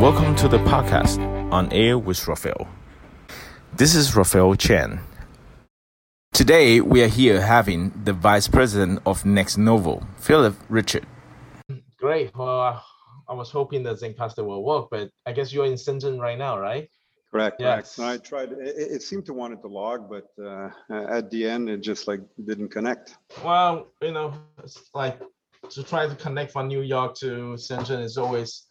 Welcome to the podcast on air with Raphael. This is Raphael Chen. Today we are here having the Vice President of Nexnovo, Philip Richard. Great. Well, uh, I was hoping that Zencastr will work, but I guess you're in Shenzhen right now, right? Correct, Yes. correct. I tried, it, it seemed to want it to log, but uh, at the end, it just like didn't connect. Well, you know, it's like to try to connect from New York to Shenzhen is always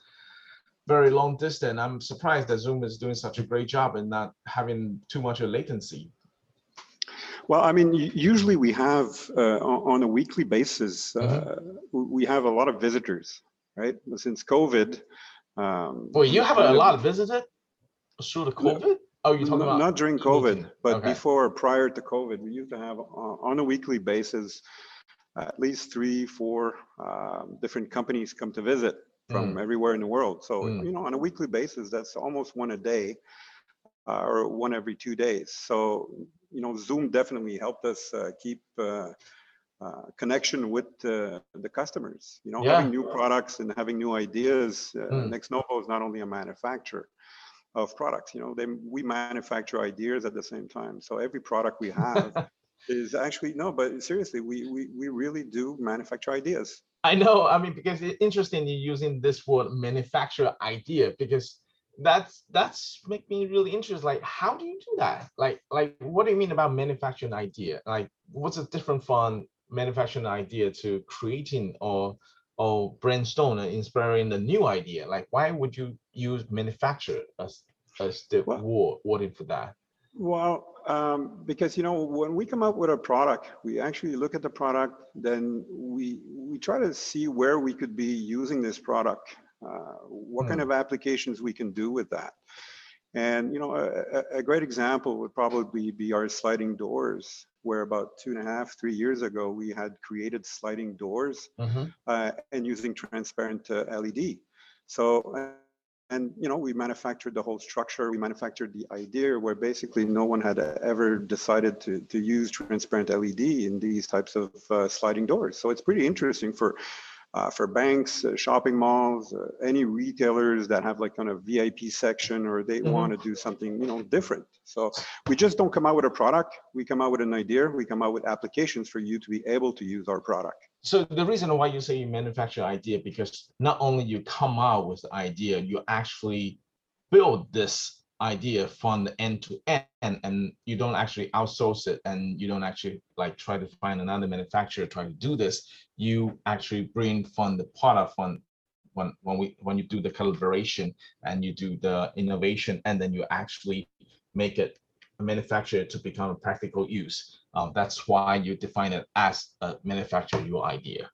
very long distance. I'm surprised that Zoom is doing such a great job and not having too much of latency. Well, I mean, usually we have, uh, on a weekly basis, uh, w- we have a lot of visitors, right? Since COVID. um, Well, you have a lot of visitors through the COVID? Oh, you're talking Not about? not during COVID, but Okay. before, prior to COVID, we used to have uh, on a weekly basis, at least three, four um, different companies come to visit from everywhere in the world. So, Mm. you know, on a weekly basis, that's almost one a day uh, or one every two days. So, you know, Zoom definitely helped us uh, keep uh, uh, connection with uh, the customers. You know, Yeah. having new products and having new ideas. Uh, Mm. Nexnovo is not only a manufacturer of products. You know, they we manufacture ideas at the same time. So every product we have is actually no, but seriously, we we we really do manufacture ideas. I know. I mean, because it's interesting you using this word manufacture idea because that's that's make me really interested. Like, how do you do that? Like, like what do you mean about manufacturing idea? Like, what's the different from manufacturing idea to creating or or brainstorm and inspiring a new idea? Like, why would you use manufacture as as the Well- word wording for that? Well, um, because you know, when we come up with a product, we actually look at the product, then we we try to see where we could be using this product, uh, what kind Hmm. of applications we can do with that. And you know, a, a- great example would probably be our sliding doors, where about two and a half, three years ago, we had created sliding doors Mhm. uh, and using transparent uh, LED. So, uh, and you know, we manufactured the whole structure. We manufactured the idea where basically no one had ever decided to to use transparent LED in these types of uh, sliding doors. So it's pretty interesting for. Uh, for banks, uh, shopping malls, uh, any retailers that have like kind of VIP section or they Mhm. want to do something, you know, different. So we just don't come out with a product. We come out with an idea. We come out with applications for you to be able to use our product. So the reason why you say you manufacture idea because not only you come out with the idea, you actually build this idea from the end to end, and you don't actually outsource it, and you don't actually like try to find another manufacturer try to do this. You actually bring from the product from when when we when you do the collaboration and you do the innovation, and then you actually make it a manufacturer to become a practical use. Uh, that's why you define it as a manufacture your idea.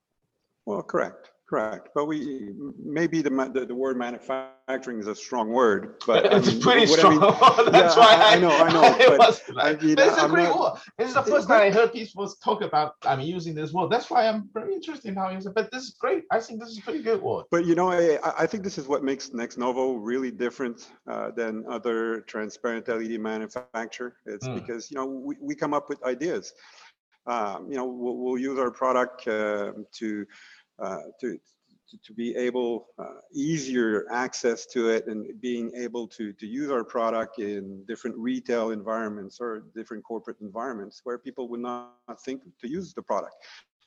Well, correct, correct. But we, maybe the, the, the word manufacturing is a strong word, but. I it's mean, pretty what I strong. mean- That's yeah, why I- I, I know, I know, it but I mean, it's a great not- word. This is the first time I heard people talk about I'm using this word. That's why I'm very interested in how you say. But this is great. I think this is a pretty good word. But you know, I, I- I think this is what makes Nexnovo really different uh, than other transparent LED manufacturer. It's Mm. because, you know, we, we come up with ideas. Um, you know, we'll, we'll use our product uh, to, to, to- to be able, uh, easier access to it and being able to, to use our product in different retail environments or different corporate environments where people would not think to use the product.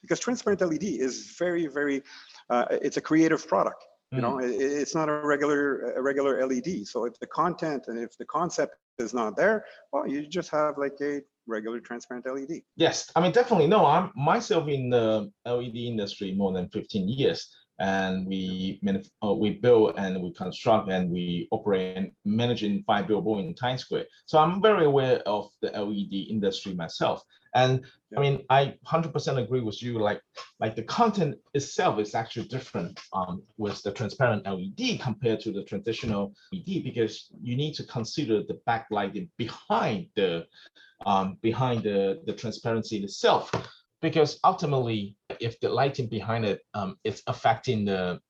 Because transparent LED is very, very, uh, it's a creative product. You know, hmm. i- i- it's not a regular, a regular LED. So if the content and if the concept is not there, well, you just have like a regular transparent LED. Yes, I mean definitely. No, I'm myself in the LED industry more than 15 years, and we uh, we build and we construct and we operate and manage in five billboard in Times Square. So I'm very aware of the LED industry myself. And I mean, I 100% agree with you. Like, like the content itself is actually different um, with the transparent LED compared to the traditional LED because you need to consider the backlighting behind the um, behind the, the transparency itself. Because ultimately, if the lighting behind it um, is affecting the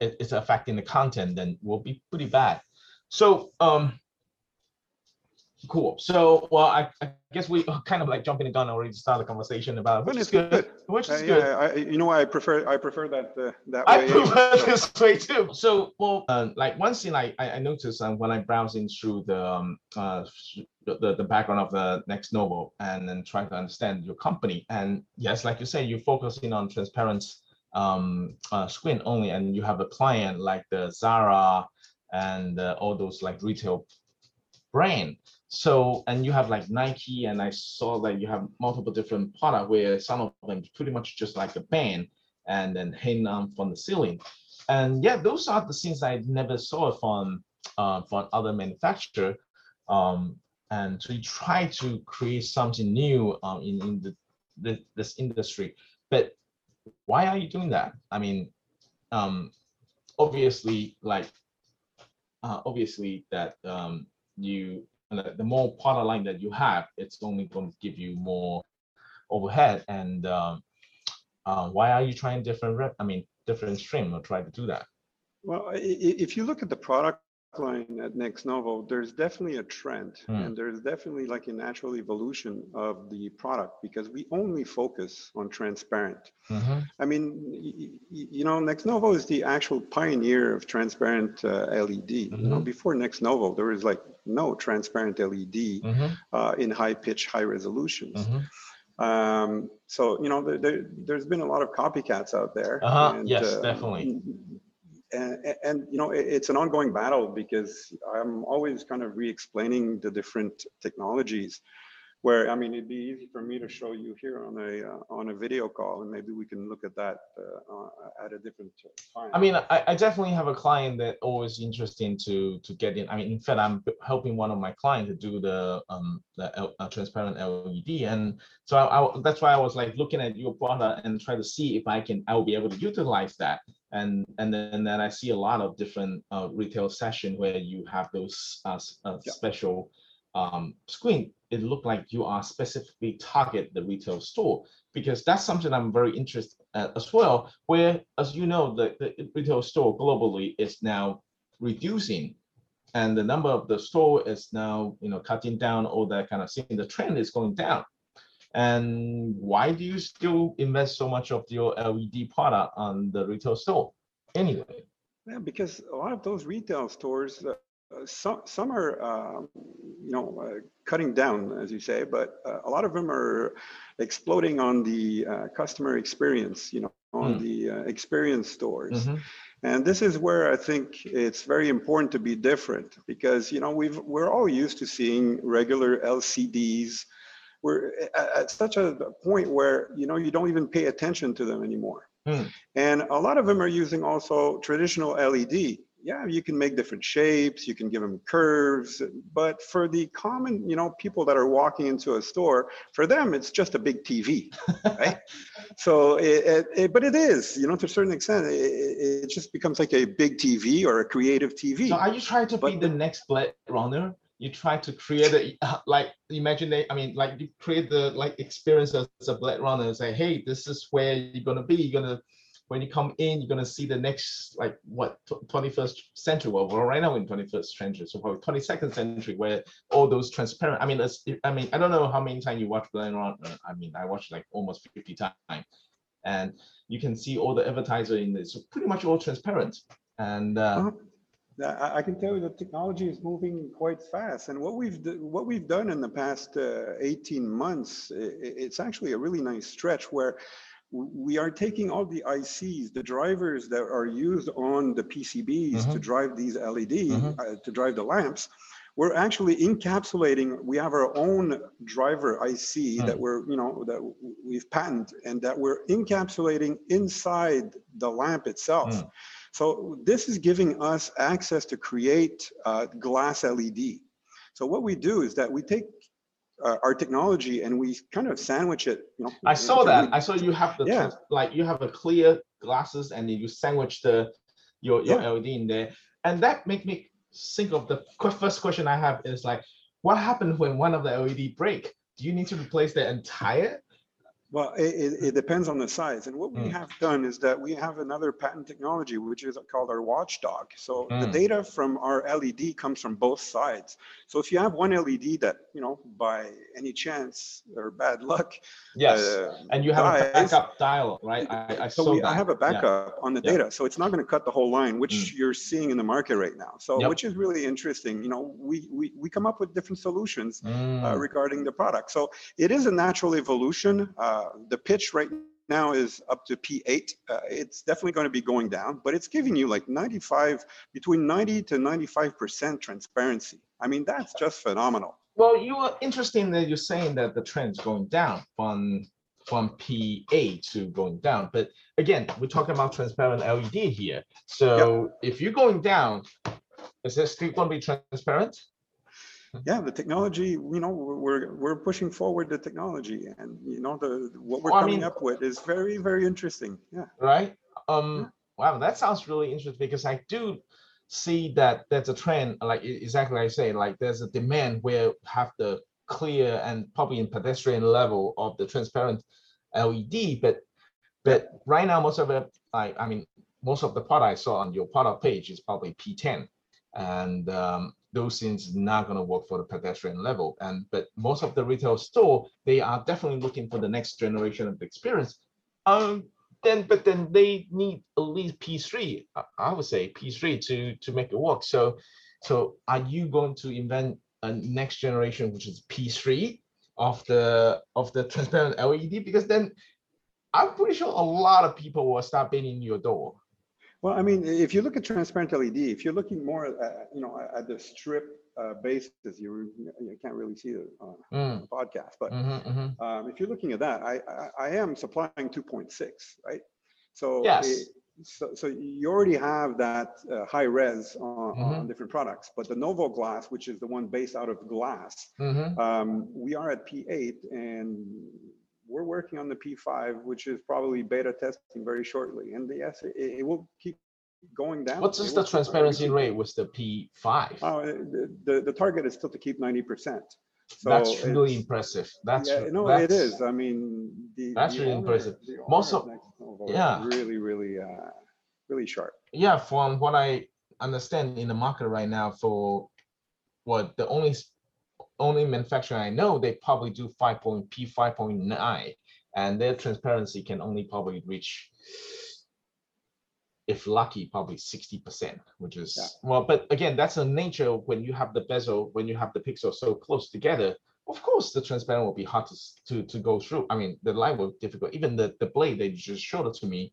it- it's affecting the content, then will be pretty bad. So um, Cool. So, well, I, I guess we kind of like jumping the gun already to start the conversation about, which is good, good. which Uh, is good. yeah, I, you know, I prefer I prefer that uh, that I way. prefer so- this way too. So, well, uh, like one thing I I I noticed um, when I browsing through the um, uh, the the background of the Nexnovo and then trying to understand your company. And yes, like you say, you're focusing on transparent um uh, screen only, and you have a client like the Zara and uh, all those like retail brand. So, and you have like Nike, and I saw that you have multiple different product where some of them pretty much just like a band and then hanging on from the ceiling. And yeah, those are the things I never saw from uh, from other manufacturer. Um, and so you try to create something new um, in, in the, the this industry. But why are you doing that? I mean, um, obviously, like uh, obviously that um, you the more product line that you have, it's only going to give you more overhead. And um, uh, why are you trying different? Rep- I mean, different stream or try to do that? Well, if you look at the product line at Nexnovo, there's definitely a trend Hmm. and there's definitely like a natural evolution of the product because we only focus on transparent. I mean, you know, Nexnovo is the actual pioneer of transparent uh, LED. You know, Mhm. before Nexnovo, there was like no transparent LED Mhm, uh, in high pitch, high resolutions. mhm. Um, so you know, there, there, there's been a lot of copycats out there. Uh-huh, and, yes, uh, definitely. And, and- you know, it- it's an ongoing battle because I'm always kind of re-explaining the different technologies. Where I mean, it'd be easy for me to show you here on a uh, on a video call, and maybe we can look at that uh, at a different time. I mean, I, I definitely have a client that always interesting to to get in. I mean, in fact, I'm helping one of my clients to do the um the L, uh, transparent LED, and so I, I- that's why I was like looking at your product and try to see if I can I will be able to utilize that. And and then then I see a lot of different uh, retail session where you have those uh, uh, Yeah. special um, screen. It looked like you are specifically target the retail store because that's something I'm very interested at as well. Where, as you know, the, the retail store globally is now reducing, and the number of the store is now you know cutting down all that kind of thing. The trend is going down. And why do you still invest so much of your LED product on the retail store anyway? Yeah, because a lot of those retail stores, uh, uh, some some are, um, you know, uh, cutting down, as you say, but uh, a lot of them are exploding on the uh, customer experience, you know, on Mm. the uh, experience stores. Mhm. And this is where I think it's very important to be different because you know we've we're all used to seeing regular LCDs. We're at, at such a point where you know you don't even pay attention to them anymore. Hmm. And a lot of them are using also traditional LED. Yeah, you can make different shapes, you can give them curves, but for the common, you know, people that are walking into a store, for them it's just a big TV, right? so, it, it, it- but it is, you know, to a certain extent, it, just becomes like a big TV or a creative TV. So are you trying to be the next Blade Runner? You try to create a uh, like imagine they, I mean, like you create the like experience as a Blade Runner and say, hey, this is where you're gonna be. You're gonna when you come in, you're gonna see the next like what 21st century. Well, we're right now in 21st century, so probably 22nd century, where all those transparent. I mean, I mean, I don't know how many times you watch Blade Runner. I mean, I watched like almost 50 times, and you can see all the advertiser in this. So pretty much all transparent. And uh, Uh-huh. I, I can tell you the technology is moving quite fast, and what we've what we've done in the past uh, 18 months, it's actually a really nice stretch where we are taking all the ICs, the drivers that are used on the PCBs to Mhm. drive these LED, Mhm. uh, to drive the lamps. We're actually encapsulating. We have our own driver IC that Mm. we're, you know, that we've patented, and that we're encapsulating inside the lamp itself. So this is giving us access to create uh, glass LED. So what we do is that we take uh, our technology and we kind of sandwich it. You know, I saw that. I saw you have the Yeah. like you have a clear glasses and then you sandwich the your your Yeah. LED in there, and that make me think of the first question I have is like, what happened when one of the LED break? Do you need to replace the entire Well, it, it, depends on the size. And what we Mm. have done is that we have another patent technology, which is called our watchdog. So the Mm. data from our LED comes from both sides. So if you have one LED that, you know, by any chance or bad luck, Yes, uh, and you have a backup dial, right? I, I So we, I have a Yeah. backup on the Yeah. data, so it's not going to cut the whole line, which you're seeing in the market right now. So, Yep. which is really interesting. You know, we we, we come up with different solutions uh, Mm, regarding the product. So it is a natural evolution. Uh, the pitch right now is up to P8. Uh, it's definitely going to be going down, but it's giving you like 95, between 90 to 95% transparency. I mean, that's just phenomenal. Well, you are interesting that you're saying that the trend's going down from from P8 to going down. But again, we're talking about transparent LED here. So if you're going down, is this still going to be transparent? Yeah, the technology, you know, we're, we're pushing forward the technology and, you know, the, what we're Well, I coming mean- up with is very, very interesting. Yeah. right? Um, wow, that sounds really interesting because I do see that there's a trend, like exactly like I say, like there's a demand where have the clear and probably in pedestrian level of the transparent LED, but but right now most of it, I I mean, most of the product I saw on your product page is probably P10, and um, those things not gonna work for the pedestrian level. And but most of the retail store, they are definitely looking for the next generation of experience. Um, then but then they need at least P3. I- I would say P3 to to make it work. So so are you going to invent a next generation which is P3 of the of the transparent LED? Because then I'm pretty sure a lot of people will start banging your door. Well, I mean, if you look at transparent LED, if you're looking more at, you know, at the strip uh, basis, you, you can't really see it on Mm, the podcast, but mhm, mhm. um, if you're looking at that, I, I, I am supplying 2.6, right? So, Yes. it- so, so you already have that uh, high res on, Mm-hmm. on different products, but the Novo glass, which is the one based out of glass, Mhm. um, we are at P8 and we're working on the P5, which is probably beta testing very shortly. And yes, it, it will keep going down. What is It the transparency rate with the P5? Uh, the, the, the target is still to keep 90%. So That's really impressive. That's yeah, no, it that's- is. I mean, the. That's the really impressive. Most of- yeah. Really, really, uh, really sharp. yeah, from what I understand in the market right now, for what the only only manufacturer I know, they probably do five point P five point nine, and their transparency can only probably reach, if lucky, probably sixty percent, which is Yeah. well. But again, that's the nature when you have the bezel, when you have the pixel so close together. Of course, the transparent will be hard to to to go through. I mean, the line will be difficult. Even the the blade they just showed it to me,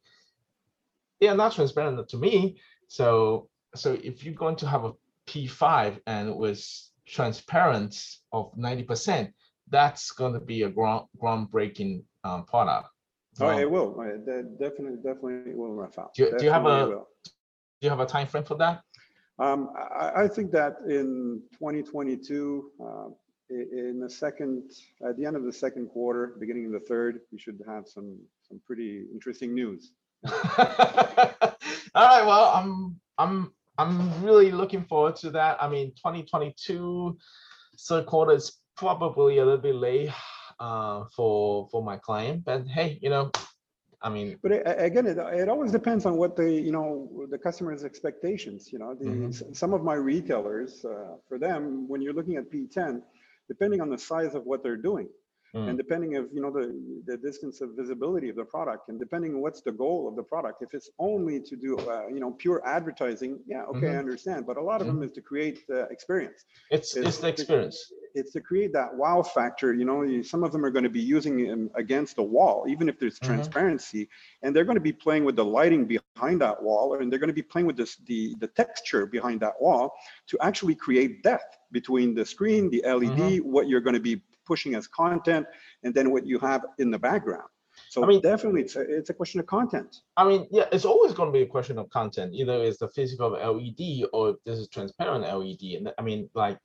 they are not transparent to me. So so if you're going to have a P5 and it was transparent of 90%, that's going to be a ground groundbreaking um, product. Oh, Um, it will. Uh, de- Definitely, definitely will rough out. Do you- do you have a- will. do you have a time frame for that? Um, I, I think that in 2022, uh, in the second, at the end of the second quarter, beginning of the third, we should have some, some pretty interesting news. All right. Well, I'm I'm I'm really looking forward to that. I mean, 2022 third quarter is probably a little bit late uh, for for my client, but hey, you know, I mean, But again, it, it always depends on what the, you know, the customer's expectations, you know, the, Mhm. some of my retailers, uh, for them, when you're looking at P10, depending on the size of what they're doing, Mm. and depending of, you know, the, the distance of visibility of the product, and depending on what's the goal of the product, if it's only to do, uh, you know, pure advertising, yeah, okay, I Mhm. understand, but a lot of them is to create uh, experience. it's It's- it's the experience. It's to create that wow factor, you know, you- some of them are going to be using them against the wall, even if there's Mhm. transparency, and they're going to be playing with the lighting behind that wall, and they're going to be playing with this, the, the texture behind that wall to actually create depth between the screen, the LED, what you're going to be pushing as content, and then what you have in the background. So I mean- definitely, it's a, it's a question of content. I mean, yeah, it's always going to be a question of content. Either it's the physical LED or if this is transparent LED. And I mean, like,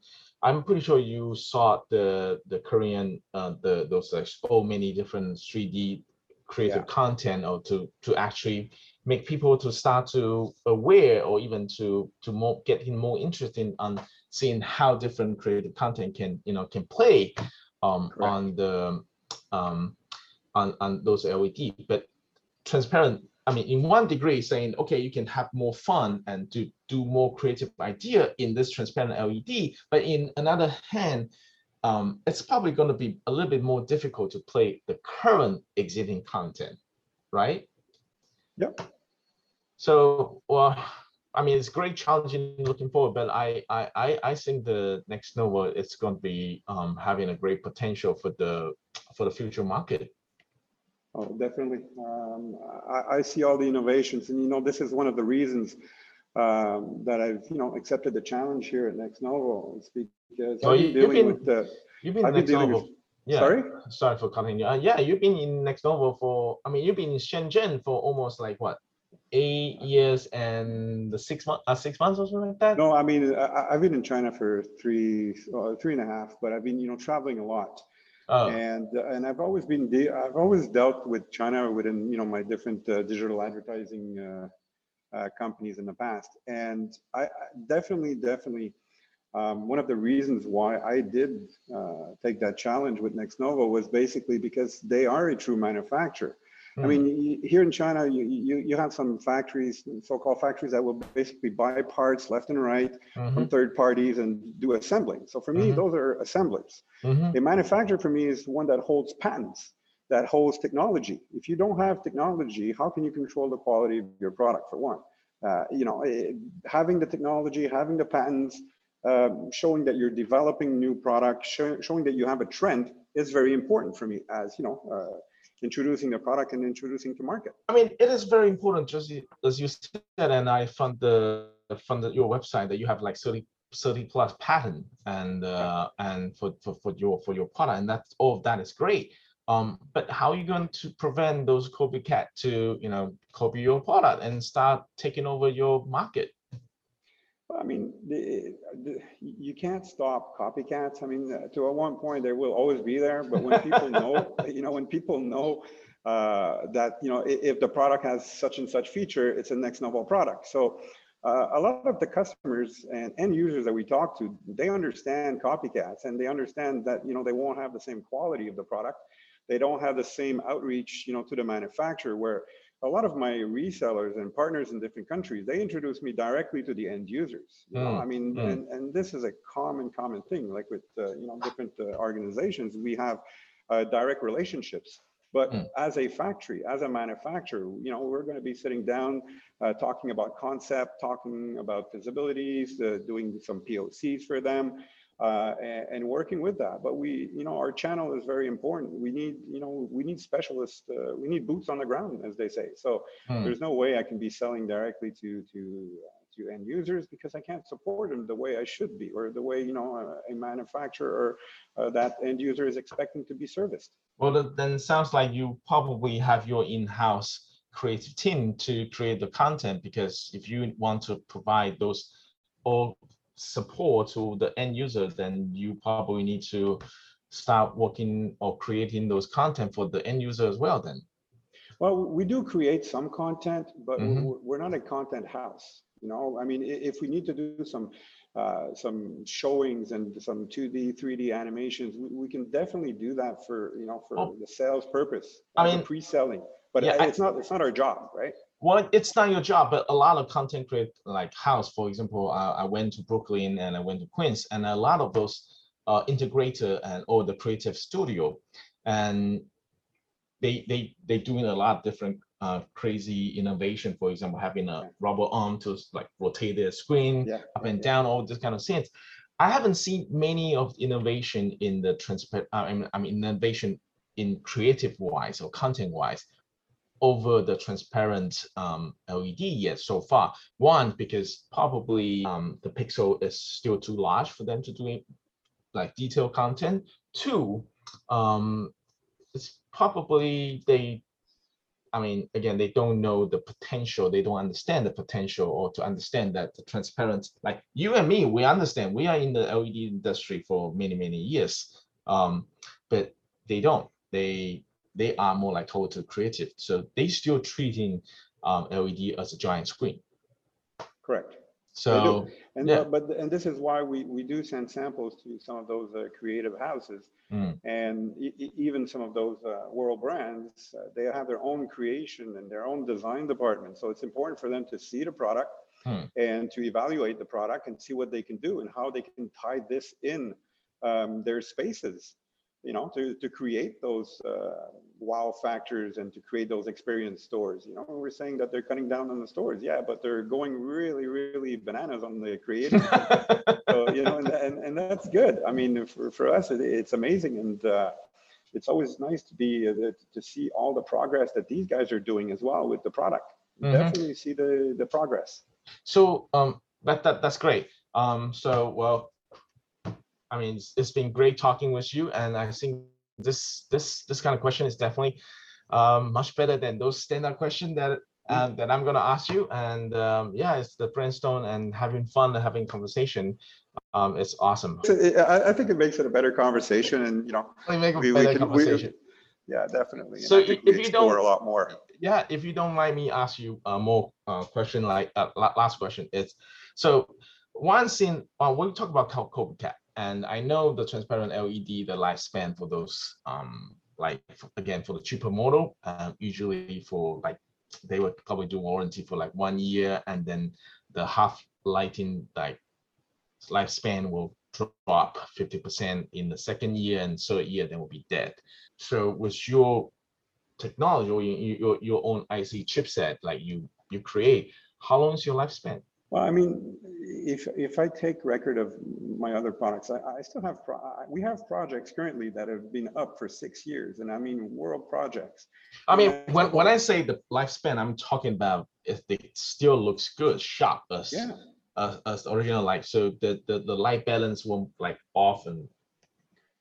I'm pretty sure you saw the the Korean uh, the those like so many different 3D creative Yeah. content or to to actually make people to start to aware or even to to more getting more interested on seeing how different creative content can you know can play um on the um on, on those LED, but transparent, I mean, in one degree saying, okay, you can have more fun and to do more creative idea in this transparent LED, but in another hand, um, it's probably going to be a little bit more difficult to play the current existing content, right? Yep. So, well, I mean, it's great challenging looking forward, but I I I, I think the Nexnovo is going to be um, having a great potential for the for the future market. Oh, definitely. Um, I, I, see all the innovations, and you know, this is one of the reasons um, that I've you know accepted the challenge here at Nexnovo. It's because oh, I've been dealing been, with the. You've been I've Next been Novo. With, yeah. Sorry. Sorry for cutting you. Uh, yeah, you've been in Nexnovo for. I mean, you've been in Shenzhen for almost like what eight years and the six months, uh, six months or something like that? No, I mean, I, have been in China for three, uh, three and a half, but I've been, you know, traveling a lot. Oh. And uh, and I've always been de- I've always dealt with China within you know my different uh, digital advertising uh, uh, companies in the past, and I, I definitely definitely um, one of the reasons why I did take that challenge with Nexnovo was basically because they are a true manufacturer. I hmm. mean, here in China, you, you, you have some factories, so-called factories that will basically buy parts left and right mm-hmm. from third parties and do assembling. So for me, mm-hmm. those are assemblies. Mm-hmm. A manufacturer for me is one that holds patents, that holds technology. If you don't have technology, how can you control the quality of your product for one? Uh, you know, it, eh, having the technology, having the patents, uh, showing that you're developing new products, show, showing that you have a trend is very important for me as, you know, uh, introducing the product and introducing to market. I mean, it is very important, just as you said, and I found the from the, your website that you have like 30, 30 plus patent and uh, and for, for, for your for your product, and that's all of that is great. Um, but how are you going to prevent those copycat to you know copy your product and start taking over your market? I mean, the, the, you can't stop copycats. I mean, uh, to a one point, they will always be there. But when people know, you know, when people know uh, that, you know, if, if, the product has such and such feature, it's a Nexnovo product. So uh, a lot of the customers and end users that we talk to, they understand copycats and they understand that, you know, they won't have the same quality of the product. They don't have the same outreach, you know, to the manufacturer where a lot of my resellers and partners in different countries, they introduce me directly to the end users. You know, mm. I mean, mm. and, and this is a common, common thing. Like with uh, you know different uh, organizations, we have uh, direct relationships. But mm. as a factory, as a manufacturer, you know, we're going to be sitting down, uh, talking about concept, talking about feasibilities, uh, doing some POCs for them, uh, and, and, working with that. But we, you know, our channel is very important. We need, you know, we need specialists. Uh, we need boots on the ground, as they say. So hmm. there's no way I can be selling directly to to uh, to end users because I can't support them the way I should be, or the way you know a, a manufacturer or uh, that end user is expecting to be serviced. Well, then it sounds like you probably have your in-house creative team to create the content because if you want to provide those all support to the end user, then you probably need to start working or creating those content for the end user as well then. Well, we do create some content, but mm-hmm. we're not a content house. You know, I mean, if we need to do some uh, some showings and some 2D, 3D animations, we, we, can definitely do that for you know for oh. the sales purpose. I mean, pre-selling, but yeah, it's I, not it's not our job, right? Well it's not your job but a lot of content create like house. For example uh, i went to brooklyn and i went to queens and a lot of those uh, integrator and or the creative studio and they they they doing a lot of different uh, crazy innovation. For example having a rubber arm to like rotate their screen yeah. up and down all this kind of things i haven't seen many of innovation in the transparent I, mean, I mean innovation in creative wise or content wise over the transparent um, LED yet so far. One, because probably um, the pixel is still too large for them to do like detailed content. Two, um, it's probably they, I mean, again, they don't know the potential. They don't understand the potential or to understand that the transparent, like you and me, we understand. We are in the LED industry for many, many years, um, but they don't. They they are more like total creative. So they still treating um, LED as a giant screen. Correct. So And Yeah. but and this is why we we do send samples to some of those uh, creative houses, Mm. and e- even some of those uh, world brands. Uh, they have their own creation and their own design department. So it's important for them to see the product Hmm. and to evaluate the product and see what they can do and how they can tie this in um, their spaces. You know, to to create those uh, wow factors and to create those experience stores. You know, we're saying that they're cutting down on the stores, yeah, but they're going really, really bananas on the creative. so, you know, and, and, and that's good. I mean, for, for us, it, it's amazing. And uh, it's always nice to be, uh, to see all the progress that these guys are doing as well with the product. Mhm. Definitely see the, the progress. So um that that that's great. Um so well I mean it's, it's been great talking with you and I think this this this kind of question is definitely um much better than those standard question that uh, that I'm gonna ask you and um yeah it's the brainstorm and having fun and having conversation um it's awesome. I, I think it makes it a better conversation and, you know, a we- we better can- we- conversation. yeah, definitely. And So if you don't- a lot more. yeah, if you don't mind me ask you uh, more uh, question like uh, last question is so one thing uh, when we talk about co- copycat and I know the transparent LED the lifespan for those um like again for the cheaper model uh, usually for like they would probably do warranty for like one year and then the half lighting like lifespan will drop 50% in the second year and third year then will be dead so with your technology or your, your, your own IC chipset like you you create, how long is your lifespan? Well, I mean, if, if I take record of my other products, I, I still have, pro- we have projects currently that have been up for six years and I mean, world projects. I mean, when, when I say the lifespan, I'm talking about if it still looks good, sharp as Yeah, as, as original light. So the, the the light balance won't like off and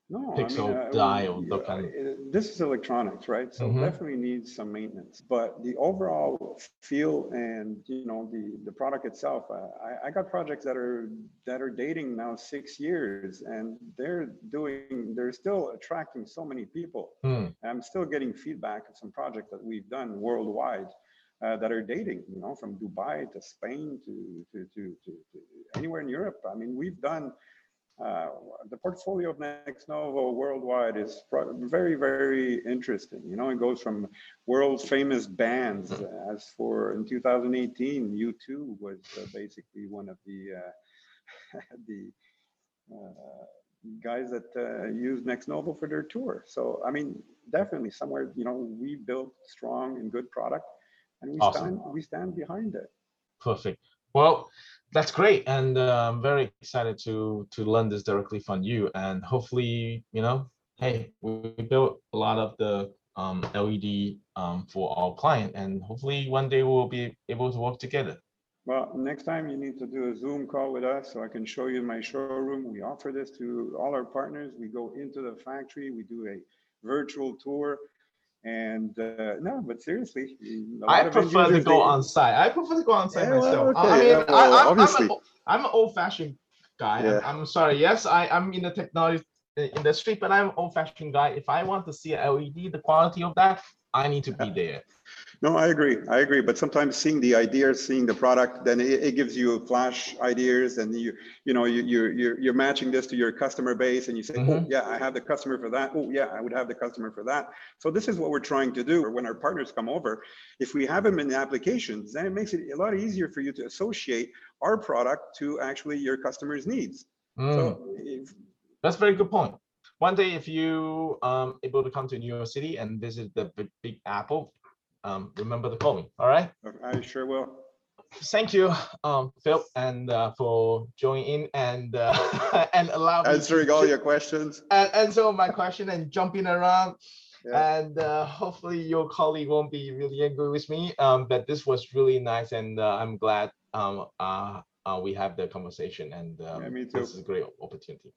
no. I mean, Pixel die or we- uh, kind- it- This is electronics, right? So Mhm. definitely needs some maintenance, but the overall feel and, you know, the, the product itself, I, I got projects that are, that are dating now six years and they're doing, they're still attracting so many people. Hmm, I'm still getting feedback of some projects that we've done worldwide uh, that are dating, you know, from Dubai to Spain to, to, to, to, to anywhere in Europe. I mean, we've done uh, the portfolio of Nexnovo worldwide is very, very interesting. You know, it goes from world famous bands. As for in 2018, U2 was uh, basically one of the uh, the uh, guys that uh, use Nexnovo for their tour. So, I mean, definitely somewhere, you know, we built strong and good product and we Awesome. stand, we stand behind it. perfect. Well, that's great, and uh, I'm very excited to to learn this directly from you, and hopefully, you know, hey, we built a lot of the um, LED um, for our client, and hopefully one day we'll be able to work together. Well, next time you need to do a Zoom call with us so I can show you my showroom. We offer this to all our partners. We go into the factory, we do a virtual tour. And uh, no, but seriously. I prefer to go on site. I prefer to go on site Yeah, well, myself. I- I okay, mean, yeah, I, well, I'm, I'm, obviously. an, I'm an old-fashioned guy. I'm- I'm, sorry. Yes, I, I'm in the technology industry, but I'm an old-fashioned guy. If I want to see a LED, the quality of that, I need to be there. No, I agree. I agree. But sometimes seeing the ideas, seeing the product, then it, it gives you flash ideas and you, you know, you, you're, you're, you're matching this to your customer base and you say, oh, Mhm. yeah, I have the customer for that. Oh, yeah, I would have the customer for that. So this is what we're trying to do. When our partners come over, if we have them in the applications, then it makes it a lot easier for you to associate our product to actually your customer's needs. Mm, So if, that's a very good point. One day, if you um able to come to New York City and visit the big, big Apple, um, remember to call me. All right. I sure will. Thank you, um, Phil, and uh, for joining in and uh, and allow me to Answering all your questions. and answer my question and jumping around. Yeah. And uh, hopefully your colleague won't be really angry with me. Um, but this was really nice, and uh, I'm glad um, uh, uh, we have the conversation. And um, Yeah, this is a great opportunity.